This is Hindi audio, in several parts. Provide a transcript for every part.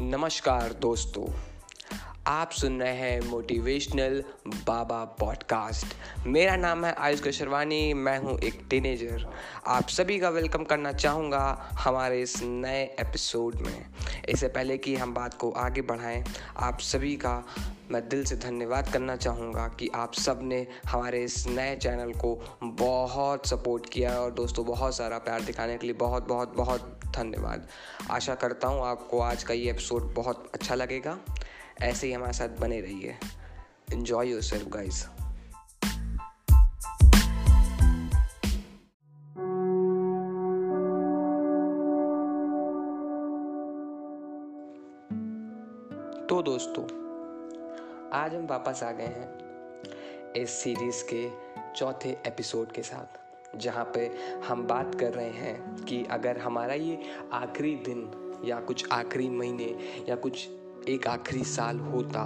नमस्कार दोस्तों, आप सुन रहे हैं मोटिवेशनल बाबा पॉडकास्ट मेरा नाम है आयुष कशरवानी, मैं हूँ एक टीनेजर आप सभी का वेलकम करना चाहूँगा हमारे इस नए एपिसोड में। इससे पहले कि हम बात को आगे बढ़ाएँ, आप सभी का मैं दिल से धन्यवाद करना चाहूँगा कि आप सबने हमारे इस नए चैनल को बहुत सपोर्ट किया और दोस्तों, बहुत सारा प्यार दिखाने के लिए बहुत बहुत बहुत धन्यवाद। आशा करता हूँ आपको आज का ये एपिसोड बहुत अच्छा लगेगा। ऐसे ही हमारे साथ बने रहिए। इन्जॉय योर सेल्फ गाइज़ तो दोस्तों, आज हम वापस आ गए हैं इस सीरीज़ के चौथे एपिसोड के साथ। जहाँ पे हम बात कर रहे हैं कि अगर हमारा ये आखिरी दिन या कुछ आखिरी महीने या कुछ एक आखिरी साल होता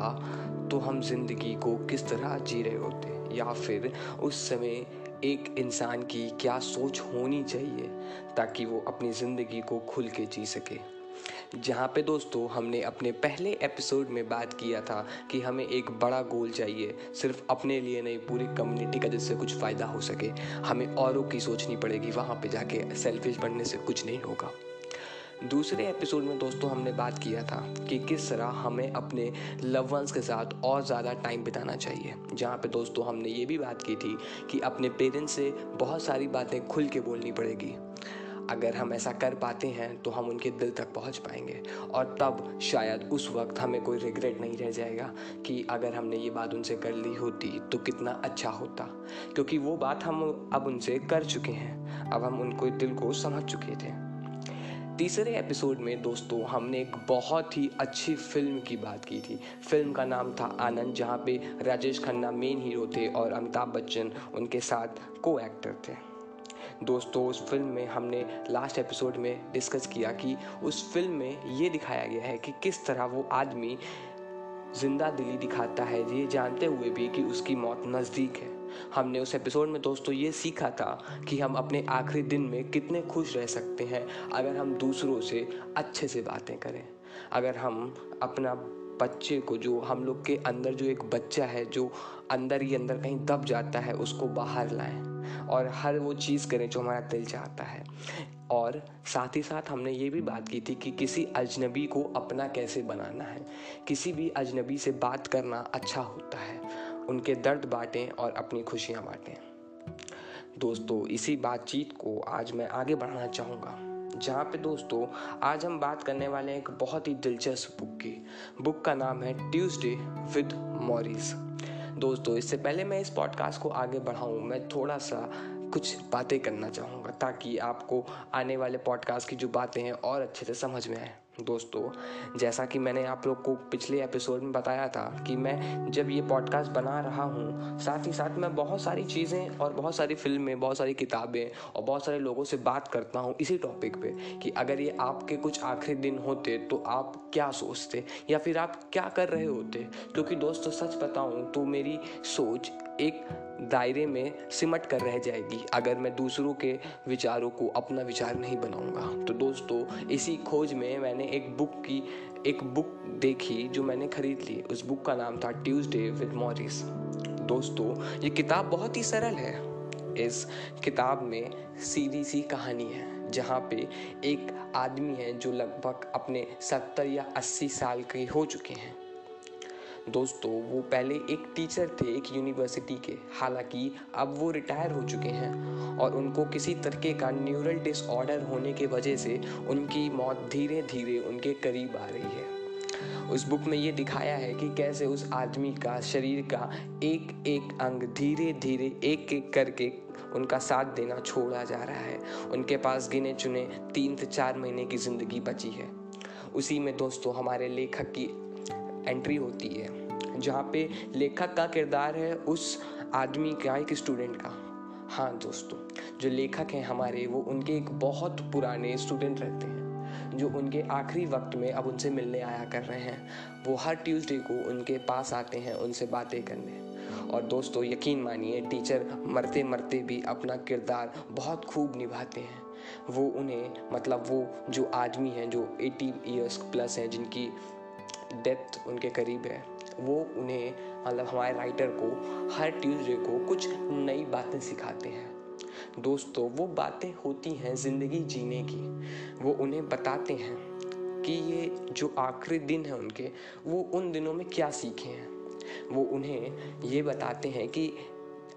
तो हम ज़िंदगी को किस तरह जी रहे होते? या फिर उस समय एक इंसान की क्या सोच होनी चाहिए ताकि वो अपनी ज़िंदगी को खुल के जी सके? जहाँ पे दोस्तों हमने अपने पहले एपिसोड में बात किया था कि हमें एक बड़ा गोल चाहिए, सिर्फ़ अपने लिए नहीं, पूरी कम्युनिटी का जिससे कुछ फ़ायदा हो सके। हमें औरों की सोचनी पड़ेगी, वहाँ पे जाके सेल्फिश बनने से कुछ नहीं होगा। दूसरे एपिसोड में दोस्तों हमने बात किया था कि किस तरह हमें अपने लव वंस के साथ और ज़्यादा टाइम बिताना चाहिए। जहाँ पे दोस्तों हमने ये भी बात की थी कि अपने पेरेंट्स से बहुत सारी बातें खुल के बोलनी पड़ेगी। अगर हम ऐसा कर पाते हैं तो हम उनके दिल तक पहुँच पाएँगे। और तब शायद उस वक्त हमें कोई रिग्रेट नहीं रह जाएगा कि अगर हमने ये बात उनसे कर ली होती तो कितना अच्छा होता। क्योंकि वो बात हम अब उनसे कर चुके हैं। अब हम उनको दिल को समझ चुके थे। तीसरे एपिसोड में दोस्तों, हमने एक बहुत ही अच्छी फ़िल्म की बात की थी। फ़िल्म का नाम था आनंद, जहाँ पे राजेश खन्ना मेन हीरो थे और अमिताभ बच्चन उनके साथ को एक्टर थे। दोस्तों, उस फ़िल्म में हमने लास्ट एपिसोड में डिस्कस किया कि उस फ़िल्म में ये दिखाया गया है कि किस तरह वो आदमी ज़िंदा दिली दिखाता है। ये जानते हुए भी कि उसकी मौत नज़दीक है। हमने उस एपिसोड में दोस्तों ये सीखा था कि हम अपने आखिरी दिन में कितने खुश रह सकते हैं अगर हम दूसरों से अच्छे से बातें करें। अगर हम अपना बच्चे को जो हम लोग के अंदर जो एक बच्चा है, जो अंदर ही अंदर कहीं दब जाता है, उसको बाहर लाएँ। और हर वो चीज़ करें जो हमारा दिल चाहता है। और साथ ही साथ हमने ये भी बात की थी कि किसी अजनबी को अपना कैसे बनाना है। किसी भी अजनबी से बात करना अच्छा होता है। उनके दर्द बांटें और अपनी खुशियाँ बांटें। दोस्तों, इसी बातचीत को आज मैं आगे बढ़ाना चाहूँगा। जहाँ पे दोस्तों, आज हम बात करने वाले हैं एक बहुत ही दिलचस्प बुक की। बुक का नाम है ट्यूसडे विद मॉरिस। दोस्तों इससे पहले मैं इस पॉडकास्ट को आगे बढ़ाऊँ, मैं थोड़ा सा कुछ बातें करना चाहूँगा ताकि आपको आने वाले पॉडकास्ट की जो बातें हैं और अच्छे से समझ में आए। दोस्तों, जैसा कि मैंने आप लोग को पिछले एपिसोड में बताया था कि मैं जब ये पॉडकास्ट बना रहा हूँ, साथ ही साथ मैं बहुत सारी चीज़ें और बहुत सारी फ़िल्में, बहुत सारी किताबें और बहुत सारे लोगों से बात करता हूँ इसी टॉपिक पे कि अगर ये आपके कुछ आखिरी दिन होते तो आप क्या सोचते या फिर आप क्या कर रहे होते? क्योंकि दोस्तों, सच बताऊँ तो मेरी सोच एक दायरे में सिमट कर रह जाएगी। अगर मैं दूसरों के विचारों को अपना विचार नहीं बनाऊँगा। तो दोस्तों, इसी खोज में मैंने एक बुक की, एक बुक देखी जो मैंने खरीद ली। उस बुक का नाम था ट्यूसडे विद मॉरिस। दोस्तों, ये किताब बहुत ही सरल है। इस किताब में सीधी सी कहानी है, जहाँ पे एक आदमी है जो लगभग अपने सत्तर या अस्सी साल के हो चुके हैं। दोस्तों, वो पहले एक टीचर थे एक यूनिवर्सिटी के। हालाँकि अब वो रिटायर हो चुके हैं और उनको किसी तरीके का न्यूरल डिसऑर्डर होने के वजह से उनकी मौत धीरे धीरे उनके करीब आ रही है। उस बुक में ये दिखाया है कि कैसे उस आदमी का शरीर का एक एक अंग धीरे धीरे एक एक करके उनका साथ देना छोड़ा जा रहा है। उनके पास गिने चुने तीन से चार महीने की ज़िंदगी बची है। उसी में दोस्तों, हमारे लेखक की एंट्री होती है, जहाँ पे लेखक का किरदार है उस आदमी का, एक स्टूडेंट का। हाँ दोस्तों, जो लेखक हैं हमारे, वो उनके एक बहुत पुराने स्टूडेंट रहते हैं, जो उनके आखिरी वक्त में अब उनसे मिलने आया कर रहे हैं। वो हर ट्यूसडे को उनके पास आते हैं, उनसे बातें करने। और दोस्तों, यकीन मानिए टीचर मरते मरते भी अपना किरदार बहुत खूब निभाते हैं। वो उन्हें मतलब वो जो आदमी हैं, जो 80 इयर्स प्लस हैं, जिनकी डेथ उनके करीब है। वो उन्हें मतलब हमारे राइटर को, हर ट्यूसडे को कुछ नई बातें सिखाते हैं। दोस्तों, वो बातें होती हैं ज़िंदगी जीने की। वो उन्हें बताते हैं कि ये जो आखिरी दिन है उनके, वो उन दिनों में क्या सीखे हैं। वो उन्हें ये बताते हैं कि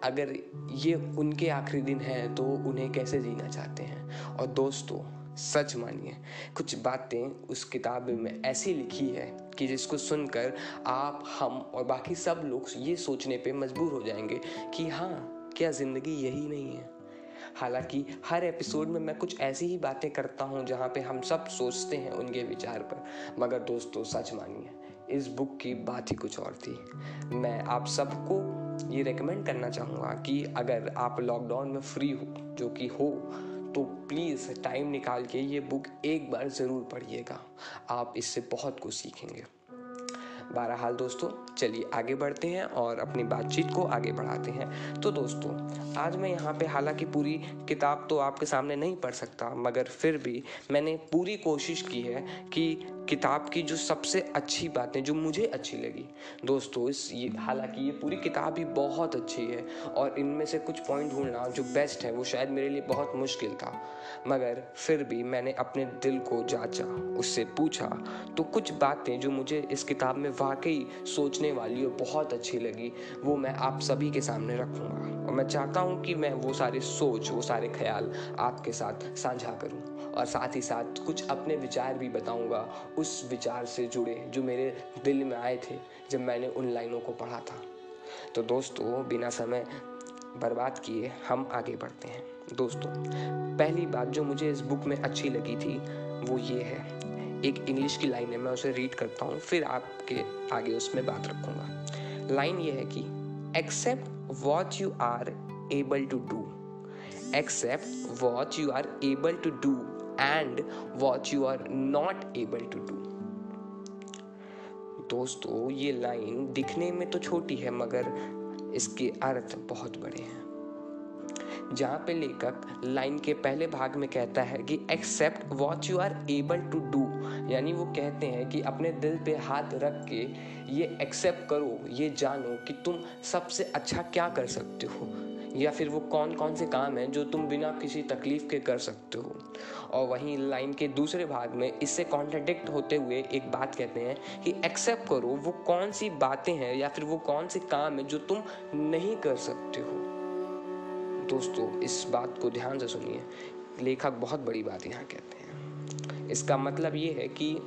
अगर ये उनके आखिरी दिन है तो उन्हें कैसे जीना चाहते हैं। और दोस्तों सच मानिए। कुछ बातें उस किताब में ऐसी लिखी है कि जिसको सुनकर आप, हम और बाकी सब लोग ये सोचने पे मजबूर हो जाएँगे कि हाँ क्या ज़िंदगी यही नहीं है। हालाँकि हर एपिसोड में मैं कुछ ऐसी ही बातें करता हूँ जहाँ पे हम सब सोचते हैं उनके विचार पर। मगर दोस्तों, सच मानिए, इस बुक की बात ही कुछ और थी। मैं आप सबको ये रेकमेंड करना चाहूँगा कि अगर आप लॉकडाउन में फ्री हो, जो कि हो तो प्लीज़ टाइम निकाल के ये बुक एक बार ज़रूर पढ़िएगा। आप इससे बहुत कुछ सीखेंगे। बहरहाल दोस्तों, चलिए आगे बढ़ते हैं और अपनी बातचीत को आगे बढ़ाते हैं। तो दोस्तों, आज मैं यहाँ पे हालाँकि पूरी किताब तो आपके सामने नहीं पढ़ सकता, मगर फिर भी मैंने पूरी कोशिश की है कि किताब की जो सबसे अच्छी बातें, जो मुझे अच्छी लगी। दोस्तों, इस ये, हालाँकि ये पूरी किताब ही बहुत अच्छी है और इनमें से कुछ पॉइंट ढूंढना जो बेस्ट है, वो शायद मेरे लिए बहुत मुश्किल था। मगर फिर भी मैंने अपने दिल को जांचा, उससे पूछा तो कुछ बातें जो मुझे इस किताब में वाकई सोचने वाली और बहुत अच्छी लगी, वो मैं आप सभी के सामने रखूँगा। और मैं चाहता हूँ कि मैं वो सारे सोच, वो सारे ख्याल आपके साथ साझा करूँ और साथ ही साथ कुछ अपने विचार भी बताऊँगा उस विचार से जुड़े जो मेरे दिल में आए थे जब मैंने उन लाइनों को पढ़ा था। तो दोस्तों, बिना समय बर्बाद किए हम आगे बढ़ते हैं। दोस्तों, पहली बात जो मुझे इस बुक में अच्छी लगी थी, वो ये है। एक इंग्लिश की लाइन है, मैं उसे रीड करता हूँ, फिर आपके आगे उसमें बात रखूँगा। लाइन ये है कि accept what you are able to do accept what you are able to do and what you are not able to do दोस्तों, ये लाइन दिखने में तो छोटी है, मगर इसके अर्थ बहुत बड़े हैं। जहाँ पे लेखक लाइन के पहले भाग में कहता है कि accept what you are able to do यानी वो कहते हैं कि अपने दिल पे हाथ रख के ये एक्सेप्ट करो, ये जानो कि तुम सबसे अच्छा क्या कर सकते हो। या फिर वो कौन कौन से काम हैं जो तुम बिना किसी तकलीफ़ के कर सकते हो? और वहीं लाइन के दूसरे भाग में इससे कॉन्ट्राडिक्ट होते हुए एक बात कहते हैं कि एक्सेप्ट करो वो कौन सी बातें हैं या फिर वो कौन से काम है जो तुम नहीं कर सकते हो। दोस्तों, इस बात को ध्यान से सुनिए। लेखक बहुत बड़ी बात यहाँ कहते हैं। इसका मतलब ये है कि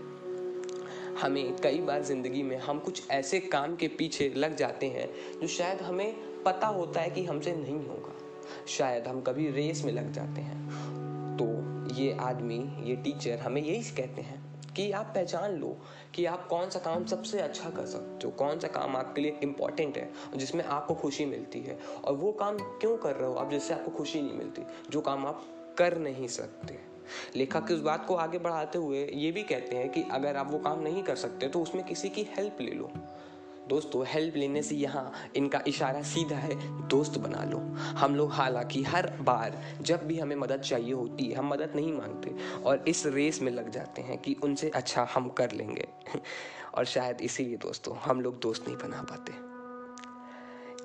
हमें कई बार ज़िंदगी में हम कुछ ऐसे काम के पीछे लग जाते हैं जो शायद हमें पता होता है कि हमसे नहीं होगा। शायद हम कभी रेस में लग जाते हैं। तो ये आदमी, ये टीचर हमें यही कहते हैं कि आप पहचान लो कि आप कौन सा काम सबसे अच्छा कर सकते हो कौन सा काम आपके लिए इम्पोर्टेंट है, जिसमें आपको खुशी मिलती है। और वो काम क्यों कर रहे हो आप, जिससे आपको खुशी नहीं मिलती, जो काम आप कर नहीं सकते। लेखक उस बात को आगे बढ़ाते हुए ये भी कहते हैं कि अगर आप वो काम नहीं कर सकते तो उसमें किसी की हेल्प ले लो। दोस्तों हेल्प लेने से यहाँ इनका इशारा सीधा है, दोस्त बना लो। हम लोग हालाँकि हर बार जब भी हमें मदद चाहिए होती है, हम मदद नहीं मांगते और इस रेस में लग जाते हैं कि उनसे अच्छा हम कर लेंगे। और शायद इसीलिए दोस्तों, हम लोग दोस्त नहीं बना पाते।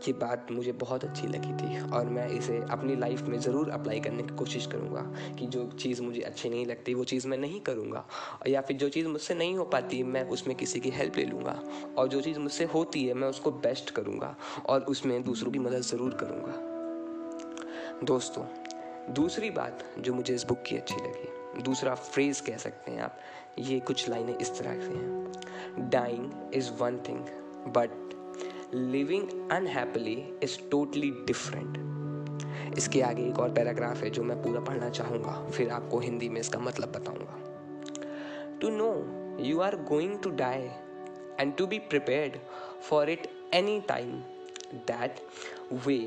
ये बात मुझे बहुत अच्छी लगी थी और मैं इसे अपनी लाइफ में ज़रूर अप्लाई करने की कोशिश करूँगा कि जो चीज़ मुझे अच्छी नहीं लगती, वो चीज़ मैं नहीं करूँगा या फिर जो चीज़ मुझसे नहीं हो पाती, मैं उसमें किसी की हेल्प ले लूँगा और जो चीज़ मुझसे होती है, मैं उसको बेस्ट करूँगा और उसमें दूसरों की मदद ज़रूर करूँगा। दोस्तों, दूसरी बात जो मुझे इस बुक की अच्छी लगी, दूसरा फ्रेज कह सकते हैं आप, ये कुछ लाइनें इस तरह से हैं। Dying is one thing but living unhappily is totally different इसके आगे एक और पैराग्राफ है जो मैं पूरा पढ़ना चाहूँगा, फिर आपको हिंदी में इसका मतलब बताऊँगा। To know you are going to die and to be prepared for it any time that way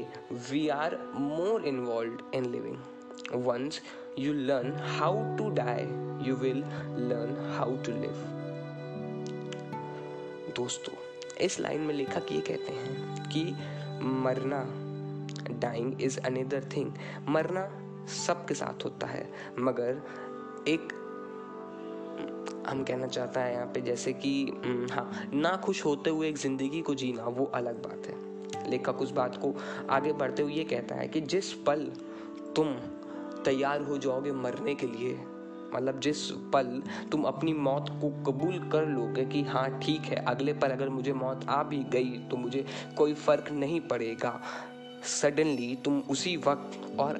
we are more involve in living once you learn how to die you will learn how to live दोस्तों इस लाइन में लेखक ये कहते हैं कि मरना डाइंग इज़ अनदर थिंग मरना सबके साथ होता है, मगर एक, हम कहना चाहता है यहाँ पे जैसे कि हाँ ना खुश होते हुए एक ज़िंदगी को जीना वो अलग बात है। लेखक उस बात को आगे बढ़ते हुए ये कहता है कि जिस पल तुम तैयार हो जाओगे मरने के लिए मतलब जिस पल तुम अपनी मौत को कबूल कर लोगे कि हाँ ठीक है, अगले पल अगर मुझे मौत आ भी गई तो मुझे कोई फ़र्क नहीं पड़ेगा। सडनली तुम उसी वक्त और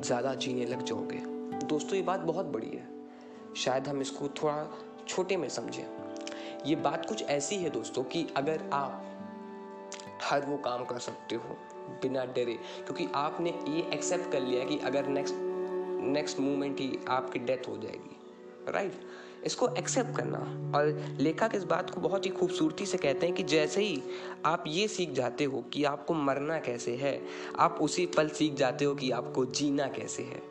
ज़्यादा जीने लग जाओगे। दोस्तों, ये बात बहुत बड़ी है। शायद हम इसको थोड़ा छोटे में समझें। ये बात कुछ ऐसी है दोस्तों कि अगर आप हर वो काम कर सकते हो बिना डरे, क्योंकि आपने ये एक्सेप्ट कर लिया कि अगर नेक्स्ट नेक्स्ट मोमेंट ही आपकी डेथ हो जाएगी राइट right? इसको एक्सेप्ट करना। और लेखक इस बात को बहुत ही खूबसूरती से कहते हैं कि जैसे ही आप ये सीख जाते हो कि आपको मरना कैसे है, आप उसी पल सीख जाते हो कि आपको जीना कैसे है।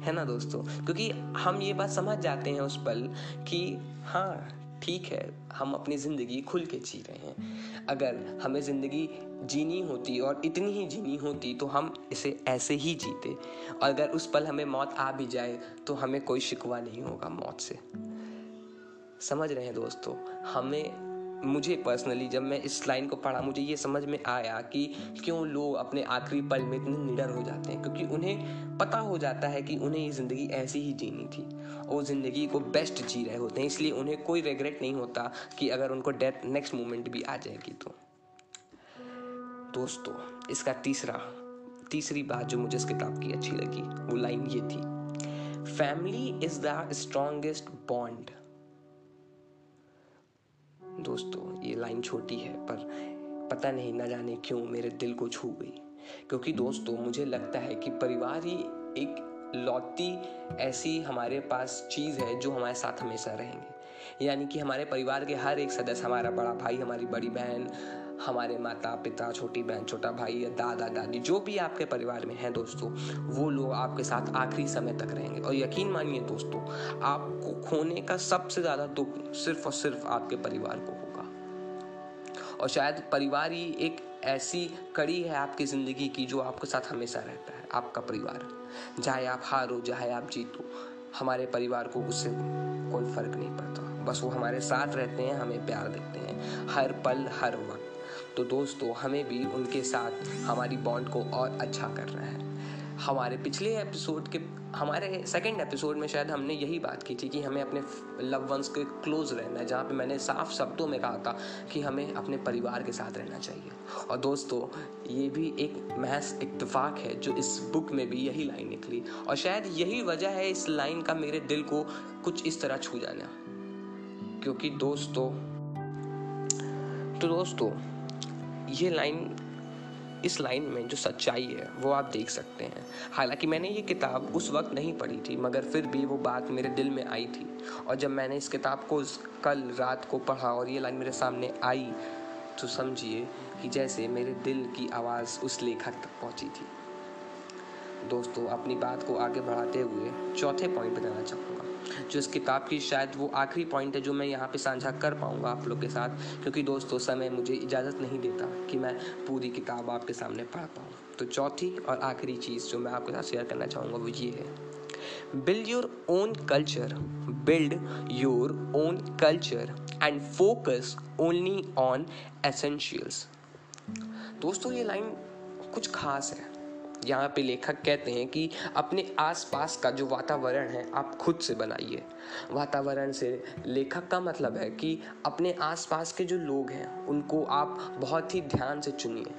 है ना दोस्तों? क्योंकि हम ये बात समझ जाते हैं उस पल कि हाँ ठीक है, हम अपनी ज़िंदगी खुल के जी रहे हैं। अगर हमें ज़िंदगी जीनी होती और इतनी ही जीनी होती तो हम इसे ऐसे ही जीते। और अगर उस पल हमें मौत आ भी जाए तो हमें कोई शिकवा नहीं होगा मौत से। समझ रहे हैं दोस्तों? हमें मुझे पर्सनली जब मैं इस लाइन को पढ़ा, मुझे ये समझ में आया कि क्यों लोग अपने आखिरी पल में इतने निडर हो जाते हैं। क्योंकि उन्हें पता हो जाता है कि उन्हें ये ज़िंदगी ऐसी ही जीनी थी और ज़िंदगी को बेस्ट जी रहे होते हैं। इसलिए उन्हें कोई रिग्रेट नहीं होता कि अगर उनको डेथ नेक्स्ट मोमेंट भी आ जाएगी तो। दोस्तों, इसका तीसरा, तीसरी बात जो मुझे इस किताब की अच्छी लगी, वो लाइन ये थी family is the strongest bond दोस्तों, ये लाइन छोटी है, पर पता नहीं ना जाने क्यों मेरे दिल को छू गई। क्योंकि दोस्तों, मुझे लगता है कि परिवार ही एक लौती ऐसी हमारे पास चीज़ है जो हमारे साथ हमेशा रहेंगे। यानी कि हमारे परिवार के हर एक सदस्य, हमारा बड़ा भाई, हमारी बड़ी बहन हमारे माता पिता छोटी बहन, छोटा भाई या दादा, दादी, जो भी आपके परिवार में हैं दोस्तों, वो लोग आपके साथ आखिरी समय तक रहेंगे। और यकीन मानिए दोस्तों, आपको खोने का सबसे ज़्यादा दुख सिर्फ़ और सिर्फ़ आपके परिवार को होगा। और शायद परिवार ही एक ऐसी कड़ी है आपकी ज़िंदगी की जो आपके साथ हमेशा रहता है, आपका परिवार। चाहे आप हारो चाहे आप जीतो हमारे परिवार को उससे कोई फ़र्क नहीं पड़ता। बस वो हमारे साथ रहते हैं, हमें प्यार देते हैं, हर पल, हर वक्त। तो दोस्तों, हमें भी उनके साथ हमारी बॉन्ड को और अच्छा करना है। हमारे पिछले एपिसोड के, हमारे सेकंड एपिसोड में शायद हमने यही बात की थी कि हमें अपने लव वंस के क्लोज रहना है, जहाँ पे मैंने साफ़ शब्दों में कहा था कि हमें अपने परिवार के साथ रहना चाहिए। और दोस्तों, ये भी एक महज इतफाक़ है जो इस बुक में भी यही लाइन निकली। और शायद यही वजह है इस लाइन का मेरे दिल को कुछ इस तरह छू जाना। क्योंकि दोस्तों तो दोस्तों ये लाइन, इस लाइन में जो सच्चाई है, वो आप देख सकते हैं। हालाँकि मैंने ये किताब उस वक्त नहीं पढ़ी थी, मगर फिर भी वो बात मेरे दिल में आई थी। और जब मैंने इस किताब को कल रात को पढ़ा और ये लाइन मेरे सामने आई तो समझिए कि जैसे मेरे दिल की आवाज़ उस लेखक तक पहुँची थी। दोस्तों, अपनी बात को आगे बढ़ाते हुए चौथे पॉइंट बताना चाहूँगा। जो इस किताब की शायद वो आखिरी पॉइंट है जो मैं यहाँ पे साझा कर पाऊँगा आप लोग के साथ, क्योंकि दोस्तों समय मुझे इजाज़त नहीं देता कि मैं पूरी किताब आपके सामने पढ़ पाऊँ। तो चौथी और आखिरी चीज़ जो मैं आपके साथ शेयर करना चाहूँगा वो ये है। Build your own culture build your own culture and focus only on essentials दोस्तों, ये लाइन कुछ खास है। यहाँ पे लेखक कहते हैं कि अपने आसपास का जो वातावरण है, आप खुद से बनाइए। वातावरण से लेखक का मतलब है कि अपने आसपास के जो लोग हैं, उनको आप बहुत ही ध्यान से चुनिए।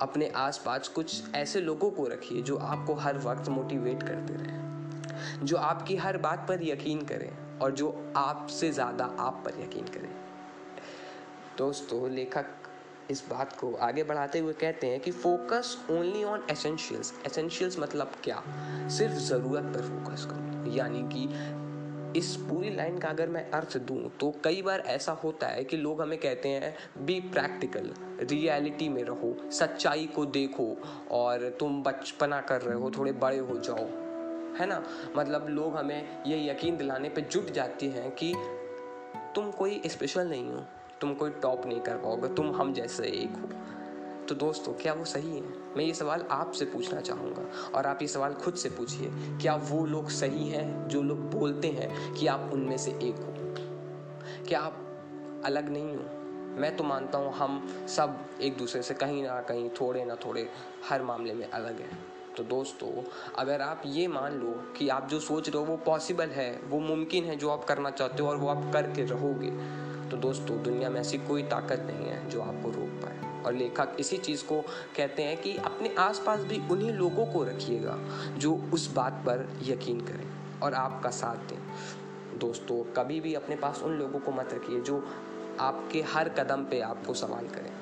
अपने आसपास कुछ ऐसे लोगों को रखिए जो आपको हर वक्त मोटिवेट करते रहें, जो आपकी हर बात पर यकीन करें और जो आपसे ज़्यादा आप पर यकीन करें। दोस्तों, लेखक इस बात को आगे बढ़ाते हुए कहते हैं कि focus only on essentials essentials मतलब क्या? सिर्फ़ ज़रूरत पर फोकस करो। यानी कि इस पूरी लाइन का अगर मैं अर्थ दूँ तो कई बार ऐसा होता है कि लोग हमें कहते हैं बी प्रैक्टिकल रियलिटी में रहो. सच्चाई को देखो और तुम बचपना कर रहे हो, थोड़े बड़े हो जाओ. है ना? मतलब लोग हमें ये यकीन दिलाने पे जुट जाती हैं कि तुम कोई स्पेशल नहीं हो। तुम कोई टॉप नहीं कर पाओगे, तुम हम जैसे एक हो। तो दोस्तों, क्या वो सही है? मैं ये सवाल आपसे पूछना चाहूँगा और आप ये सवाल खुद से पूछिए, क्या वो लोग सही हैं जो लोग बोलते हैं कि आप उनमें से एक हो? क्या आप अलग नहीं हो? मैं तो मानता हूँ हम सब एक दूसरे से कहीं ना कहीं थोड़े ना थोड़े हर मामले में अलग हैं। तो दोस्तों, अगर आप ये मान लो कि आप जो सोच रहे हो वो पॉसिबल है, वो मुमकिन है जो आप करना चाहते हो और वो आप करके रहोगे तो दोस्तों, दुनिया में ऐसी कोई ताकत नहीं है जो आपको रोक पाए। और लेखक इसी चीज़ को कहते हैं कि अपने आसपास भी उन्हीं लोगों को रखिएगा जो उस बात पर यकीन करें और आपका साथ दें। दोस्तों, कभी भी अपने पास उन लोगों को मत रखिए जो आपके हर कदम पे आपको सवाल करें।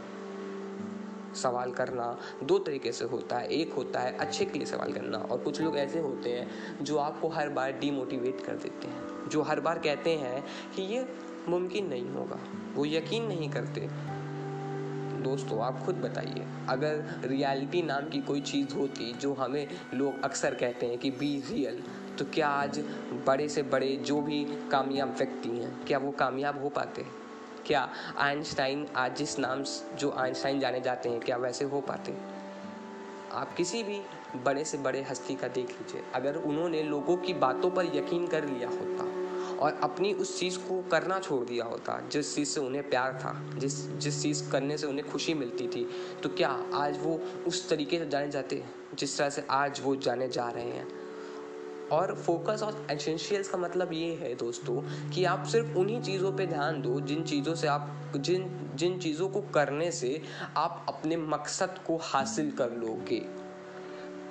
सवाल करना दो तरीके से होता है। एक होता है अच्छे के लिए सवाल करना और कुछ लोग ऐसे होते हैं जो आपको हर बार डीमोटिवेट कर देते हैं। जो हर बार कहते हैं कि ये मुमकिन नहीं होगा। वो यकीन नहीं करते। दोस्तों, आप खुद बताइए, अगर रियलिटी नाम की कोई चीज़ होती जो हमें लोग अक्सर कहते हैं कि बी रियल तो क्या आज बड़े से बड़े जो भी कामयाब व्यक्ति हैं, क्या वो कामयाब हो पाते? क्या आइंस्टाइन आज जिस नाम जो आइंस्टाइन जाने जाते हैं, क्या वैसे हो पाते? आप किसी भी बड़े से बड़े हस्ती का देख लीजिए। अगर उन्होंने लोगों की बातों पर यकीन कर लिया होता और अपनी उस चीज़ को करना छोड़ दिया होता, जिस चीज़ से उन्हें प्यार था, जिस जिस चीज़ करने से उन्हें खुशी मिलती थी। तो क्या आज वो उस तरीके से जाने जाते, जिस तरह से आज वो जाने जा रहे हैं? और फोकस ऑन एसेंशियल्स का मतलब ये है दोस्तों, कि आप सिर्फ़ उन्हीं चीज़ों पे ध्यान दो, जिन चीज़ों से आप, जिन जिन चीज़ों को करने से आप अपने मकसद को हासिल कर लोगे।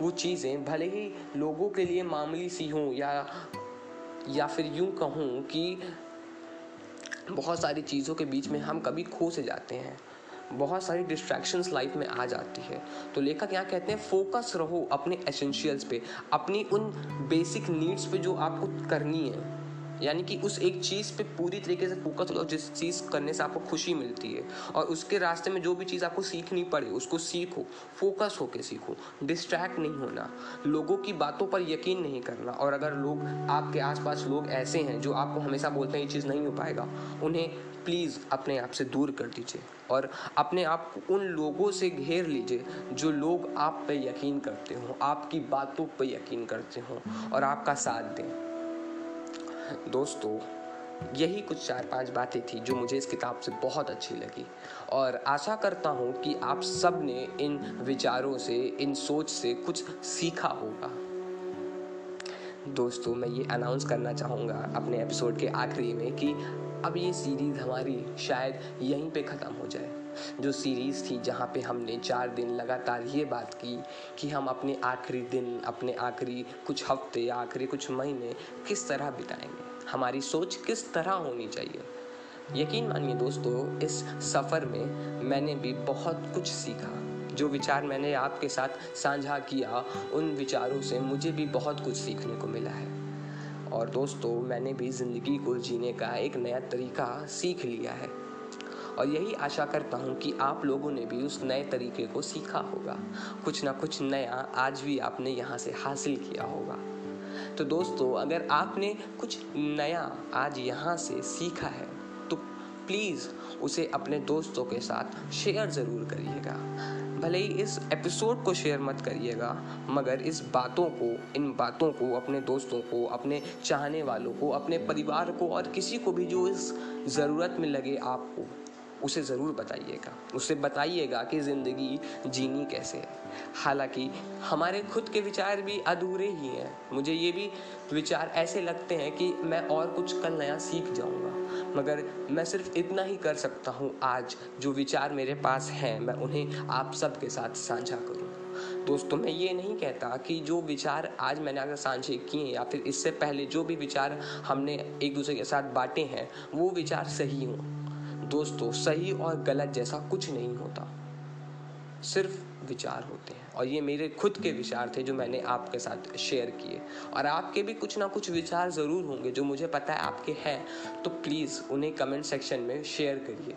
वो चीज़ें भले ही लोगों के लिए मामूली सी हों या या फिर यूँ कहूँ कि बहुत सारी चीज़ों के बीच में हम कभी खो से जाते हैं। बहुत सारी डिस्ट्रैक्शंस लाइफ में आ जाती है। तो लेखक यहाँ कहते हैं फोकस रहो अपने एसेंशियल्स पे। अपनी उन बेसिक नीड्स पे जो आपको करनी है। यानी कि उस एक चीज़ पे पूरी तरीके से फोकस हो जिस चीज़ करने से आपको खुशी मिलती है। और उसके रास्ते में जो भी चीज़ आपको सीखनी पड़े, उसको सीखो फोकस होके सीखो। डिस्ट्रैक्ट नहीं होना। लोगों की बातों पर यकीन नहीं करना। और अगर लोग, आपके आसपास लोग ऐसे हैं, जो आपको हमेशा बोलते हैं, ये चीज़ नहीं हो पाएगा, उन्हें प्लीज़ अपने आप से दूर कर दीजिए। और अपने आप को उन लोगों से घेर लीजिए, जो लोग आप पे यकीन करते हो, आपकी बातों पे यकीन करते हो, और आपका साथ दें। दोस्तों, यही कुछ चार पाँच बातें थी जो मुझे इस किताब से बहुत अच्छी लगी। और आशा करता हूँ कि आप सबने इन विचारों से, इन सोच से कुछ सीखा होगा। दोस्तों, मैं ये अनाउंस करना चाहूँगा अपने एपिसोड के आखिरी में कि अब ये सीरीज़ हमारी शायद यहीं पे ख़त्म हो जाए। जो सीरीज़ थी जहाँ पे हमने चार दिन लगातार ये बात की कि हम अपने आखिरी दिन, अपने आखिरी कुछ हफ़्ते या आखिरी कुछ महीने किस तरह बिताएँगे? हमारी सोच किस तरह होनी चाहिए? यकीन मानिए दोस्तों, इस सफ़र में मैंने भी बहुत कुछ सीखा। जो विचार मैंने आपके साथ साझा किया, उन विचारों से मुझे भी बहुत कुछ सीखने को मिला है। और दोस्तों, मैंने भी ज़िंदगी को जीने का एक नया तरीका सीख लिया है। और यही आशा करता हूँ कि आप लोगों ने भी उस नए तरीके को सीखा होगा। कुछ ना कुछ नया आज भी आपने यहाँ से हासिल किया होगा। तो दोस्तों, अगर आपने कुछ नया आज यहाँ से सीखा है तो प्लीज़ उसे अपने दोस्तों के साथ शेयर ज़रूर करिएगा। भले ही इस एपिसोड को शेयर मत करिएगा, मगर इस बातों को, इन बातों को, अपने दोस्तों को, अपने चाहने वालों को, अपने परिवार को और किसी को भी जो इस ज़रूरत में लगे आपको। उसे ज़रूर बताइएगा। उसे बताइएगा कि ज़िंदगी जीनी कैसे है। हालाँकि हमारे खुद के विचार भी अधूरे ही हैं। मुझे ये भी विचार ऐसे लगते हैं कि मैं और कुछ कल नया सीख जाऊँगा। मगर मैं सिर्फ़ इतना ही कर सकता हूँ आज, जो विचार मेरे पास हैं। मैं उन्हें आप सबके साथ साझा करूँ। दोस्तों, मैं ये नहीं कहता कि जो विचार आज मैंने अगर साझे किए या फिर इससे पहले जो भी विचार हमने एक दूसरे के साथ बांटे हैं, वो विचार सही हों। दोस्तों, सही और गलत जैसा कुछ नहीं होता। सिर्फ़ विचार होते हैं। और ये मेरे खुद के विचार थे जो मैंने आपके साथ शेयर किए। और आपके भी कुछ ना कुछ विचार ज़रूर होंगे जो मुझे पता है आपके हैं। तो प्लीज़ उन्हें कमेंट सेक्शन में शेयर करिए।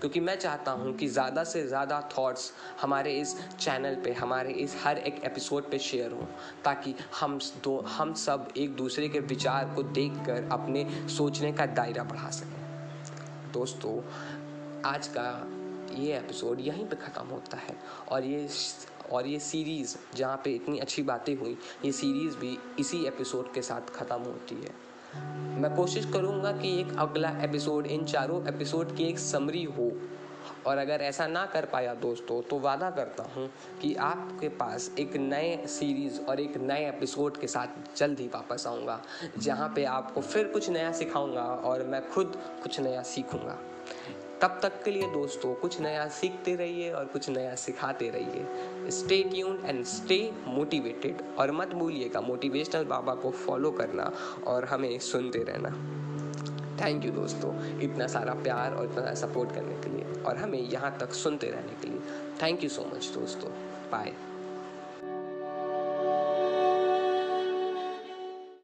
क्योंकि मैं चाहता हूँ कि ज़्यादा से ज़्यादा थॉट्स हमारे इस चैनल पे, हमारे इस हर एक एपिसोड पे शेयर हो। ताकि हम दो, हम सब एक दूसरे के विचार को देखकर अपने सोचने का दायरा बढ़ा सकें। दोस्तों, आज का ये एपिसोड यहीं पे ख़त्म होता है। और ये और ये सीरीज़ जहाँ पे इतनी अच्छी बातें हुई, ये सीरीज़ भी इसी एपिसोड के साथ ख़त्म होती है। मैं कोशिश करूँगा कि एक अगला एपिसोड इन चारों एपिसोड की एक समरी हो। और अगर ऐसा ना कर पाया दोस्तों तो वादा करता हूँ कि आपके पास एक नए सीरीज़ और एक नए एपिसोड के साथ जल्द ही वापस आऊँगा, जहाँ पे आपको फिर कुछ नया सिखाऊँगा और मैं खुद कुछ नया सीखूँगा। तब तक के लिए दोस्तों, कुछ नया सीखते रहिए और कुछ नया सिखाते रहिए। Stay tune and stay motivated और मत भूलिएगा मोटिवेशनल बाबा को फॉलो करना और हमें सुनते रहना। थैंक यू दोस्तों, इतना सारा प्यार और इतना सारा सपोर्ट करने के लिए। और हमें यहाँ तक सुनते रहने के लिए। थैंक यू सो मच दोस्तों। बाय